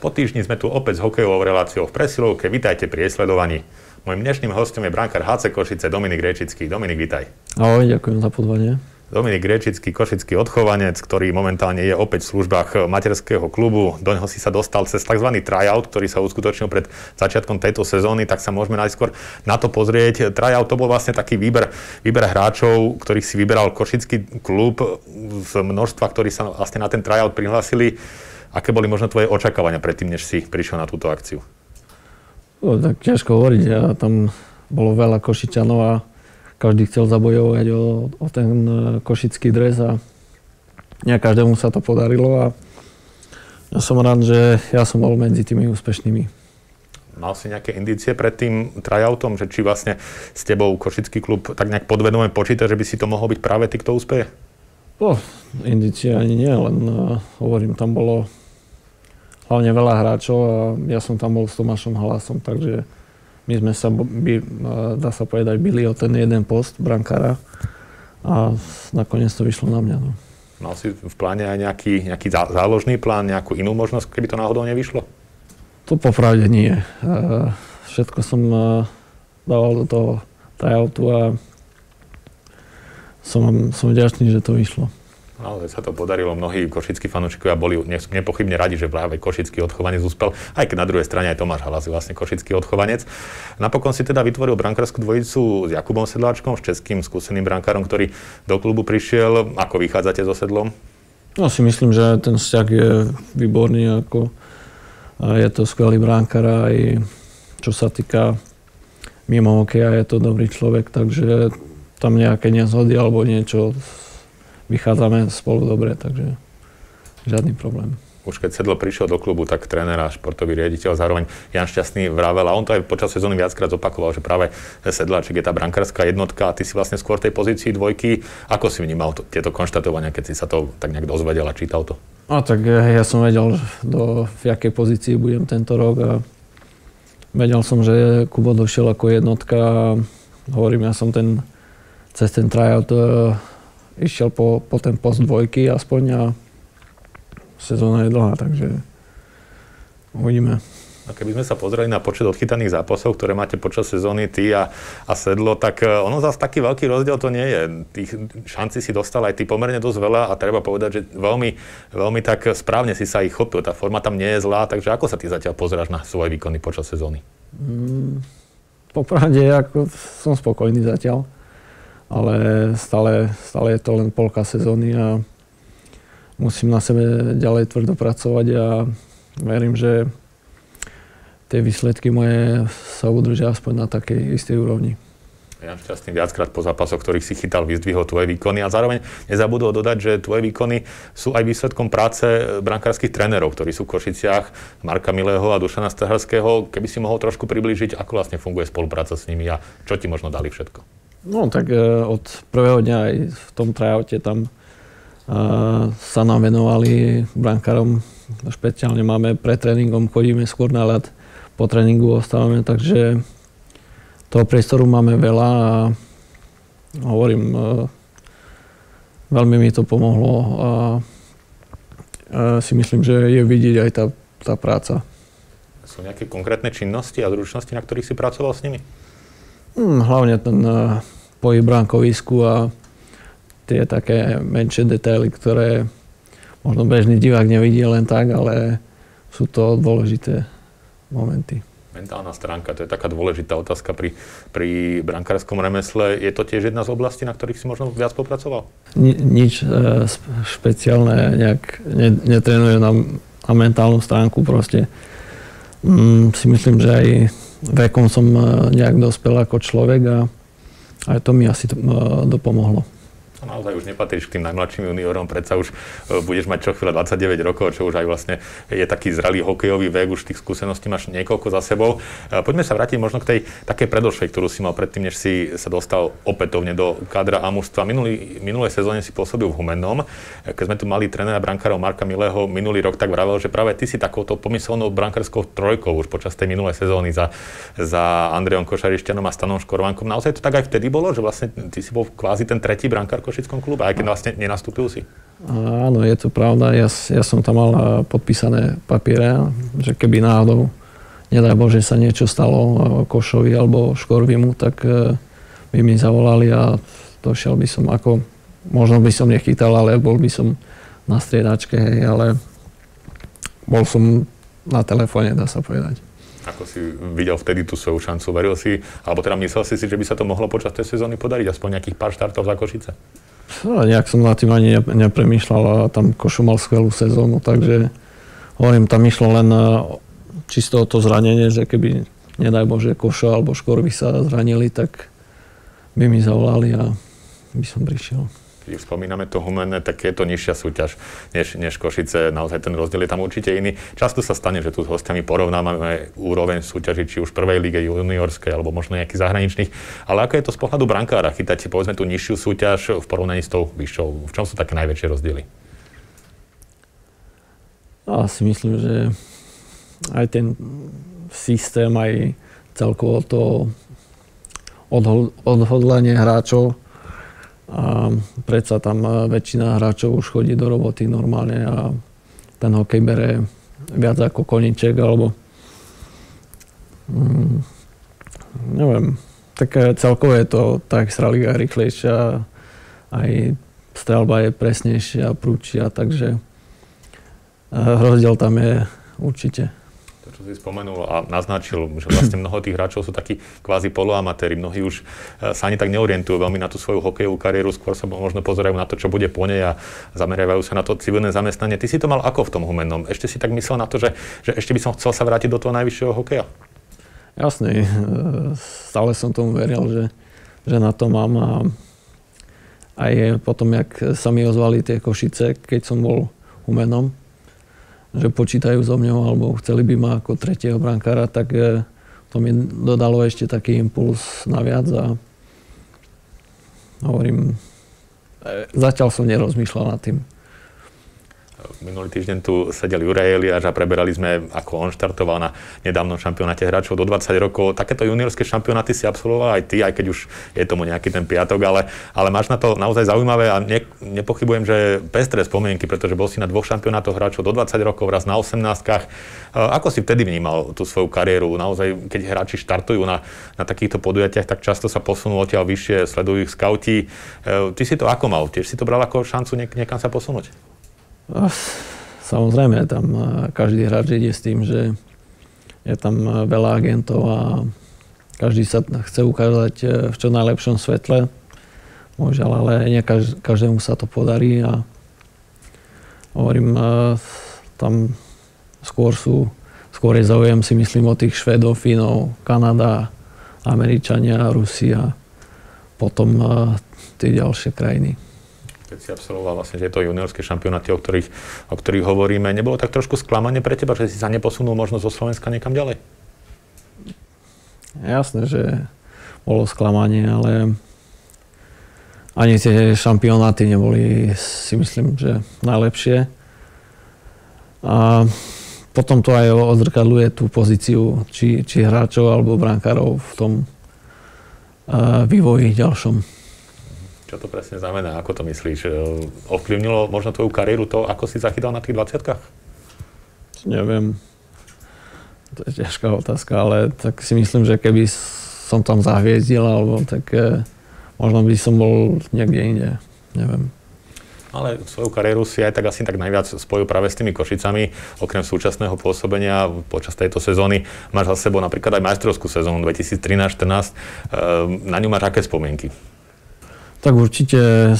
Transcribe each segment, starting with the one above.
Po týždni sme tu opäť s hokejovou reláciou v presilovke. Vítajte pri sledovaní. Mojím dnešným hostom je brankár HC Košice Dominik Rečický. Dominik, vítaj. Ahoj, ďakujem za pozvanie. Dominik Rečický, košický odchovanec, ktorý momentálne je opäť v službách materského klubu. Do neho si sa dostal cez tzv. tryout, ktorý sa uskutočnil pred začiatkom tejto sezóny, tak sa môžeme najskôr na to pozrieť. Tryout to bol vlastne taký výber, výber hráčov, ktorých si vyberal košický klub z množstva, ktorí sa vlastne na ten tryout prihlásili. Aké boli možno tvoje očakávania predtým, než si prišiel na túto akciu? O, tak ťažko hovoriť. Ja, tam bolo veľa Košičanov a každý chcel zabojovať o, o ten e, košický dres a nie každému sa to podarilo a ja som rád, že ja som bol medzi tými úspešnými. Mal si nejaké indície pred tým tryoutom, že či vlastne s tebou Košický klub tak nejak podvedome počíta, že by si to mohol byť práve ty, kto úspeje? No, indície ani nie, len uh, hovorím, tam bolo hlavne veľa hráčov a ja som tam bol s Tomášom Halasom, takže my sme sa, by, dá sa povedať, byli o ten jeden post brankára a nakoniec to vyšlo na mňa. No. Mal si v pláne aj nejaký, nejaký záložný plán, nejakú inú možnosť, keby to náhodou nevyšlo? To popravde nie. Všetko som dával do toho tryoutu a som, som vďačný, že to vyšlo. Naozaj sa to podarilo. Mnohí košickí fanúšikovia boli nepochybne radi, že práve košický odchovanec úspel, aj keď na druhej strane aj Tomáš Halas je vlastne košický odchovanec. Napokon si teda vytvoril brankárskú dvojicu s Jakubom Sedláčkom, s českým skúseným brankárom, ktorý do klubu prišiel. Ako vychádzate so Sedlom? No si myslím, že ten vzťah je výborný. Ako, je to skvelý brankár aj čo sa týka mimo hokeja, je to dobrý človek, takže tam nejaké nezhody alebo niečo vychádzame spolu dobre, takže žiadny problém. Už keď Sedlo prišiel do klubu, tak tréner a športový riaditeľ, zároveň Jan Šťastný vravel, a on to aj počas sezóny viackrát zopakoval, že práve Sedláčik je tá brankárska jednotka a ty si vlastne skôr tej pozícii dvojky. Ako si vnímal to, tieto konštatovania, keď si sa to tak nejak dozvedel a čítal to? No tak ja som vedel, do, v jakej pozícii budem tento rok a vedel som, že Kubo došiel ako jednotka a hovorím, ja som ten, cez ten tryout eh, išiel po, po ten post dvojky aspoň a sezóna je dlhá, takže uvidíme. A keby sme sa pozreli na počet odchytaných zápasov, ktoré máte počas sezóny ty a, a Sedlo, tak e, ono zase taký veľký rozdiel to nie je. Tých šanci si dostal aj ty pomerne dosť veľa a treba povedať, že veľmi, veľmi tak správne si sa ich chopil. Tá forma tam nie je zlá, takže ako sa ty zatiaľ pozeráš na svoje výkony počas sezóny? Mm, popravde, ako som spokojný zatiaľ ale stále, stále je to len polka sezóny a musím na sebe ďalej tvrdo pracovať a verím, že tie výsledky moje sa udržia aspoň na takej istej úrovni. Jan Šťastný viackrát po zápasoch, ktorých si chytal, vyzdvihol tvoje výkony a zároveň nezabudol dodať, že tvoje výkony sú aj výsledkom práce brankárskych trénerov, ktorí sú v Košiciach, Marka Milého a Dušana Staharského. Keby si mohol trošku priblížiť, ako vlastne funguje spolupráca s nimi a čo ti možno dali všetko? No tak uh, od prvého dňa aj v tom tryoute tam uh, sa nám venovali brankárom. Špeciálne máme pred tréningom, chodíme skôr na ľad, po tréningu ostávame, takže toho priestoru máme veľa a hovorím, uh, veľmi mi to pomohlo a si myslím, že je vidieť aj tá, tá práca. Sú nejaké konkrétne činnosti a zručnosti, na ktorých si pracoval s nimi? Hmm, hlavne ten uh, pohyb bránkovisku a tie také menšie detaily, ktoré možno bežný divák nevidí len tak, ale sú to dôležité momenty. Mentálna stránka, to je taká dôležitá otázka pri, pri brankárskom remesle. Je to tiež jedna z oblastí, na ktorých si možno viac popracoval? Ni, nič e, špeciálne nejak ne, netrenuje na, na mentálnu stránku proste. Mm, si myslím, že aj vekom som e, nejak dospel ako človek a aj to mi asi uh, dopomohlo. A naozaj už nepatríš k tým najmladším juniorom, predsa už e, budeš mať čo chvíľa 29 rokov, čo už aj vlastne je taký zrelý hokejový vek, už tých skúseností máš niekoľko za sebou. E, poďme sa vrátiť možno k tej takej predošlej, ktorú si mal predtým, než si sa dostal opätovne do kadra a mužstva. Minulý, minulej sezóne si pôsobil v Humennom. E, keď sme tu mali trénera brankárov Marka Milého minulý rok, tak vravel, že práve ty si takouto pomyselnou brankárskou trojkou už počas tej minulej sezóny za, za Andreom Košarišťanom a Stanom Škorvánkom. Naozaj to tak aj vtedy bolo, že vlastne ty si bol kvázi ten tretí brankár Košickom klube, aj keď vlastne nenastúpil si? Áno, je to pravda. Ja, ja som tam mal podpísané papiere, že keby náhodou, nedaj Bože, sa niečo stalo Košovi alebo Škorvimu, tak by mi zavolali a došiel by som ako, možno by som nechytal, ale bol by som na striedačke, hej, ale bol som na telefóne, dá sa povedať. Ako si videl vtedy tú svoju šancu? Veril si, alebo teda myslel si si, že by sa to mohlo počas tej sezóny podariť? Aspoň nejakých pár štartov za Košice? No, nejak som na tým ani nepremýšľal a tam Košu mal skvelú sezónu, takže hovorím, tam išlo len e, čisto o to zranenie, že keby, nedaj Bože, Košo alebo Škorvy sa zranili, tak by mi zavolali a by som prišiel keď spomíname to humenné, tak je to nižšia súťaž než, než Košice. Naozaj ten rozdiel je tam určite iný. Často sa stane, že tu s hostiami porovnávame úroveň súťaží, či už prvej lige juniorskej, alebo možno nejakých zahraničných. Ale ako je to z pohľadu brankára? Chytať si povedzme tú nižšiu súťaž v porovnaní s tou vyššou. V čom sú také najväčšie rozdiely? Ja si myslím, že aj ten systém, aj celkovo to odhodlanie hráčov a predsa tam e, väčšina hráčov už chodí do roboty normálne a ten hokej bere viac ako koniček alebo mm, neviem, tak celkovo je to tá extra liga rýchlejšia aj strelba je presnejšia, prúčia, takže e, rozdiel tam je určite čo si spomenul a naznačil, že vlastne mnoho tých hráčov sú takí kvázi poloamatéri. Mnohí už e, sa ani tak neorientujú veľmi na tú svoju hokejovú kariéru, skôr sa možno pozerajú na to, čo bude po nej a zameriavajú sa na to civilné zamestnanie. Ty si to mal ako v tom humennom? Ešte si tak myslel na to, že, že ešte by som chcel sa vrátiť do toho najvyššieho hokeja? Jasne, stále som tomu veril, že, že na to mám a aj potom, jak sa mi ozvali tie Košice, keď som bol humenom, že počítajú so mňou alebo chceli by ma ako tretieho brankára, tak e, to mi dodalo ešte taký impuls naviac a hovorím, e, zatiaľ som nerozmýšľal nad tým. Minulý týždeň tu sedel Juraj Eliáš a preberali sme, ako on štartoval na nedávnom šampionáte hráčov do 20 rokov. Takéto juniorské šampionáty si absolvoval aj ty, aj keď už je tomu nejaký ten piatok, ale, ale máš na to naozaj zaujímavé a ne, nepochybujem, že pestré spomienky, pretože bol si na dvoch šampionátoch hráčov do 20 rokov, raz na 18 Ako si vtedy vnímal tú svoju kariéru? Naozaj, keď hráči štartujú na, na takýchto podujatiach, tak často sa posunú odtiaľ vyššie, sledujú ich skauti. Ty si to ako mal? Tiež si to bral ako šancu niek- niekam sa posunúť? Samozrejme, tam každý hráč ide s tým, že je tam veľa agentov a každý sa chce ukázať e, v čo najlepšom svetle. Môžel, ale nie každému sa to podarí a hovorím, tam skôr sú, skôr je zaujem si myslím o tých Švedov, Fínov, Kanada, Američania, Rusia, potom tie ďalšie krajiny keď si absolvoval vlastne tieto juniorské šampionáty, o ktorých, o ktorých hovoríme, nebolo tak trošku sklamanie pre teba, že si sa neposunul možno zo Slovenska niekam ďalej? Jasné, že bolo sklamanie, ale ani tie šampionáty neboli, si myslím, že najlepšie. A potom to aj odzrkadluje tú pozíciu či, či hráčov alebo brankárov v tom vývoji ďalšom. Čo to presne znamená? Ako to myslíš? E, ovplyvnilo možno tvoju kariéru to, ako si zachytal na tých 20 Neviem. To je ťažká otázka, ale tak si myslím, že keby som tam zahviezdil, alebo tak eh, možno by som bol niekde inde. Neviem. Ale svoju kariéru si aj tak asi tak najviac spojil práve s tými Košicami. Okrem súčasného pôsobenia počas tejto sezóny máš za sebou napríklad aj majstrovskú sezónu 2013-14. Na ňu máš aké spomienky? Tak určite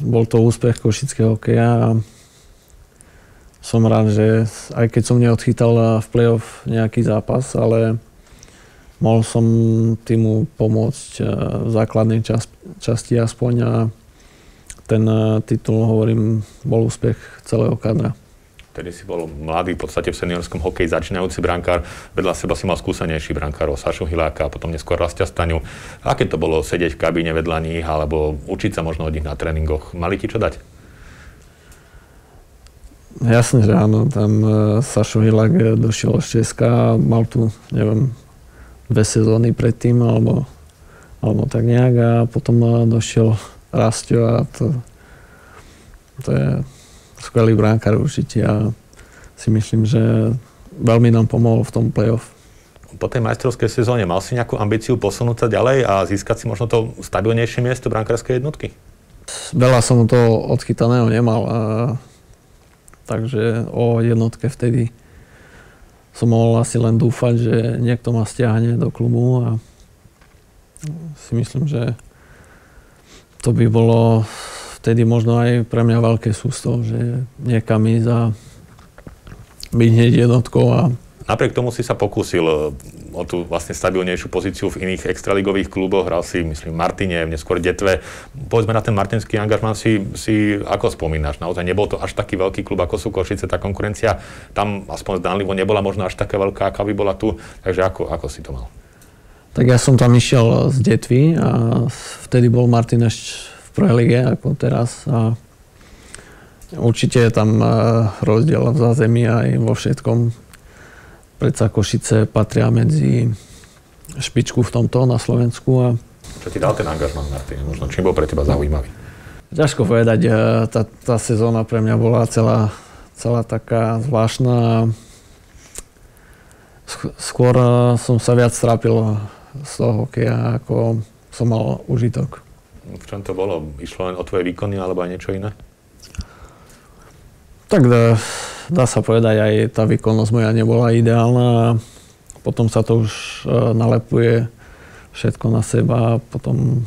bol to úspech košického hokeja som rád, že aj keď som neodchytal v play-off nejaký zápas, ale mohol som týmu pomôcť eh, v základnej čas, časti aspoň a ten eh, titul, hovorím, bol úspech celého kadra. Vtedy si bol mladý, v podstate v seniorskom hokeji začínajúci brankár. Vedľa seba si mal skúsenejší brankárov, Sašu Hiláka, potom neskôr Rastia Staňu. Aké to bolo sedieť v kabíne vedľa nich, alebo učiť sa možno od nich na tréningoch? Mali ti čo dať? Jasne, že áno. Tam uh, Sašo Hilák e, došiel z Česka, mal tu, neviem, dve sezóny predtým, alebo, alebo tak nejak. A potom uh, došiel Rastio a to, to je skvelý bránkar určite a si myslím, že veľmi nám pomohol v tom play-off. Po tej majstrovskej sezóne mal si nejakú ambíciu posunúť sa ďalej a získať si možno to stabilnejšie miesto brankárskej jednotky? Veľa som to odchytaného nemal, a, takže o jednotke vtedy som mohol asi len dúfať, že niekto ma stiahne do klubu a si myslím, že to by bolo vtedy možno aj pre mňa veľké sústo, že niekam ísť a byť hneď jednotkou a Napriek tomu si sa pokúsil e, o tú vlastne stabilnejšiu pozíciu v iných extraligových kluboch. Hral si, myslím, Martine, neskôr Detve. Povedzme na ten martinský angažman si, si ako spomínaš? Naozaj nebol to až taký veľký klub, ako sú Košice. Tá konkurencia tam aspoň zdánlivo nebola možno až taká veľká, aká by bola tu. Takže ako, ako si to mal? Tak ja som tam išiel z Detvy a vtedy bol Martin ešte v prvej lige ako teraz. A určite je tam e, rozdiel v zázemí aj vo všetkom predsa Košice patria medzi špičku v tomto na Slovensku. A... Čo ti dal ten angažman, Martin? Možno čím bol pre teba zaujímavý? Ťažko povedať. E, tá, tá sezóna pre mňa bola celá, celá taká zvláštna. Skôr e, som sa viac strápil z toho hokeja, ako som mal užitok. V čom to bolo? Išlo len o tvoje výkony alebo aj niečo iné? Tak e, dá sa povedať, aj tá výkonnosť moja nebola ideálna potom sa to už e, nalepuje všetko na seba a potom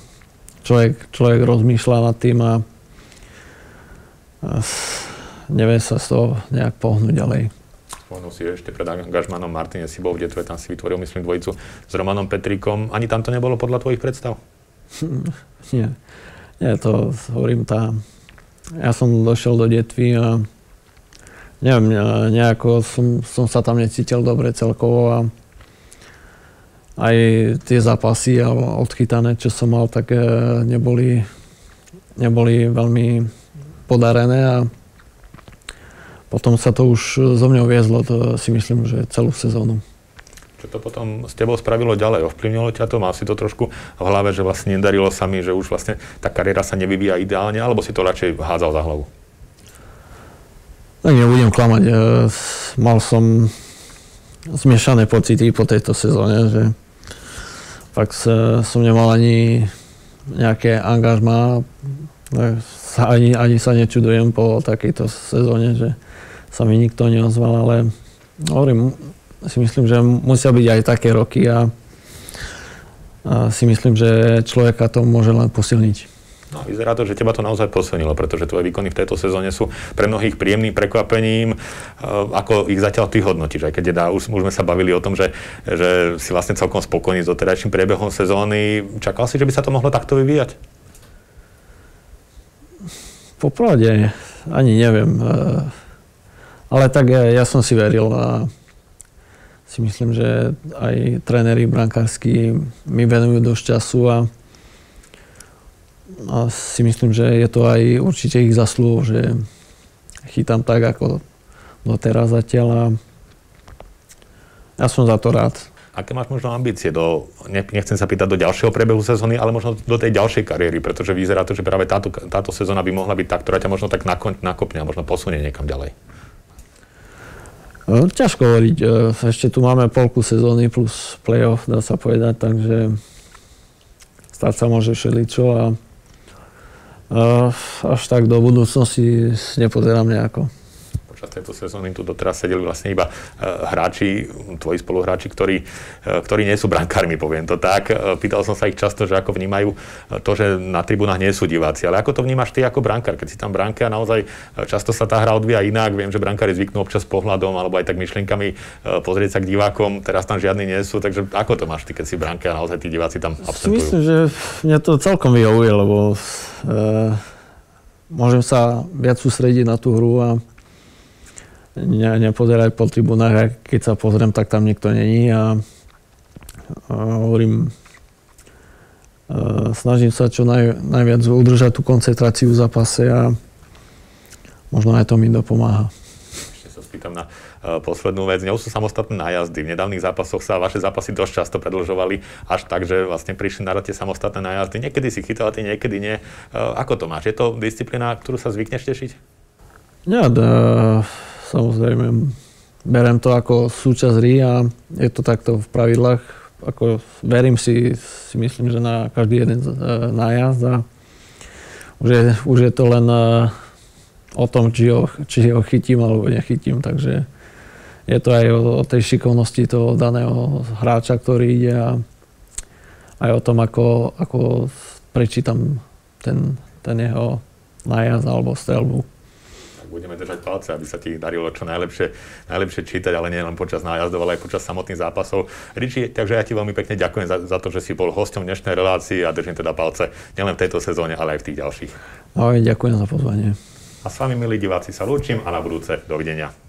človek, človek rozmýšľa nad tým a, a nevie sa z toho nejak pohnúť ďalej. Spomenul si ešte pred angažmanom Martine si bol v Detve, tam si vytvoril, myslím, dvojicu s Romanom Petrikom. Ani tam to nebolo podľa tvojich predstav? Nie. Nie, to hovorím, tá... Ja som došiel do Detvy a neviem, nejako som, som sa tam necítil dobre celkovo a aj tie zápasy odchytané, čo som mal, tak e, neboli, neboli veľmi podarené a potom sa to už zo mňou viezlo, to si myslím, že celú sezónu. Čo to potom s tebou spravilo ďalej? Ovplyvnilo ťa to? Mal si to trošku v hlave, že vlastne nedarilo sa mi, že už vlastne tá kariéra sa nevyvíja ideálne, alebo si to radšej hádzal za hlavu? Tak nebudem klamať. E, mal som zmiešané pocity po tejto sezóne, že fakt som nemal ani nejaké angažmá. Ani, ani sa nečudujem po takejto sezóne, že sa mi nikto neozval, ale hovorím, si myslím, že musia byť aj také roky a, a si myslím, že človeka to môže len posilniť. No, vyzerá to, že teba to naozaj posunilo, pretože tvoje výkony v tejto sezóne sú pre mnohých príjemným prekvapením. E, ako ich zatiaľ ty hodnotíš? Aj keď dá, už, už sme sa bavili o tom, že, že si vlastne celkom spokojný s doterajším priebehom sezóny. Čakal si, že by sa to mohlo takto vyvíjať? Popravde, ani neviem. E, ale tak ja, ja som si veril a si myslím, že aj tréneri brankársky mi venujú dosť času a a si myslím, že je to aj určite ich zaslúho, že chytám tak ako doteraz zatiaľ a ja som za to rád. Aké máš možno ambície do, nechcem sa pýtať do ďalšieho prebehu sezóny, ale možno do tej ďalšej kariéry, pretože vyzerá to, že práve táto, táto sezóna by mohla byť tá, ktorá ťa možno tak nakopne a možno posunie niekam ďalej. E, ťažko hovoriť. E, ešte tu máme polku sezóny plus playoff, dá sa povedať, takže stať sa môže všeličo a až tak do budúcnosti nepozerám nejako počas tejto sezóny tu doteraz sedeli vlastne iba e, hráči, tvoji spoluhráči, ktorí, e, ktorí nie sú brankármi, poviem to tak. E, pýtal som sa ich často, že ako vnímajú to, že na tribunách nie sú diváci. Ale ako to vnímaš ty ako brankár, keď si tam bránka a naozaj často sa tá hra odvíja inak. Viem, že brankári zvyknú občas pohľadom alebo aj tak myšlienkami pozrieť sa k divákom. Teraz tam žiadni nie sú, takže ako to máš ty, keď si bránka a naozaj tí diváci tam absentujú? Myslím, že mňa to celkom vyhovuje, lebo e, môžem sa viac sústrediť na tú hru a ne, nepozerať po tribunách a keď sa pozriem, tak tam nikto není a, a hovorím, a snažím sa čo naj, najviac udržať tú koncentráciu v zápase a možno aj to mi dopomáha pýtam na uh, poslednú vec. Ňou sú samostatné nájazdy. V nedávnych zápasoch sa vaše zápasy dosť často predlžovali až tak, že vlastne prišli na rate samostatné nájazdy. Niekedy si chytal, ty niekedy nie. Uh, ako to máš? Je to disciplína, ktorú sa zvykneš tešiť? Ja, da, samozrejme, berem to ako súčasť hry a je to takto v pravidlách. Ako verím si, si myslím, že na každý jeden uh, nájazd a už je, už je to len uh, o tom, či ho, či ho chytím alebo nechytím, takže je to aj o, o tej šikovnosti toho daného hráča, ktorý ide a aj o tom, ako, ako prečítam ten, ten jeho nájazd alebo strelbu budeme držať palce, aby sa ti darilo čo najlepšie, najlepšie čítať, ale nie len počas nájazdov, ale aj počas samotných zápasov. Riči, takže ja ti veľmi pekne ďakujem za, za to, že si bol hosťom dnešnej relácii a držím teda palce nielen v tejto sezóne, ale aj v tých ďalších. Ahoj, ďakujem za pozvanie. A s vami, milí diváci, sa lúčim a na budúce dovidenia.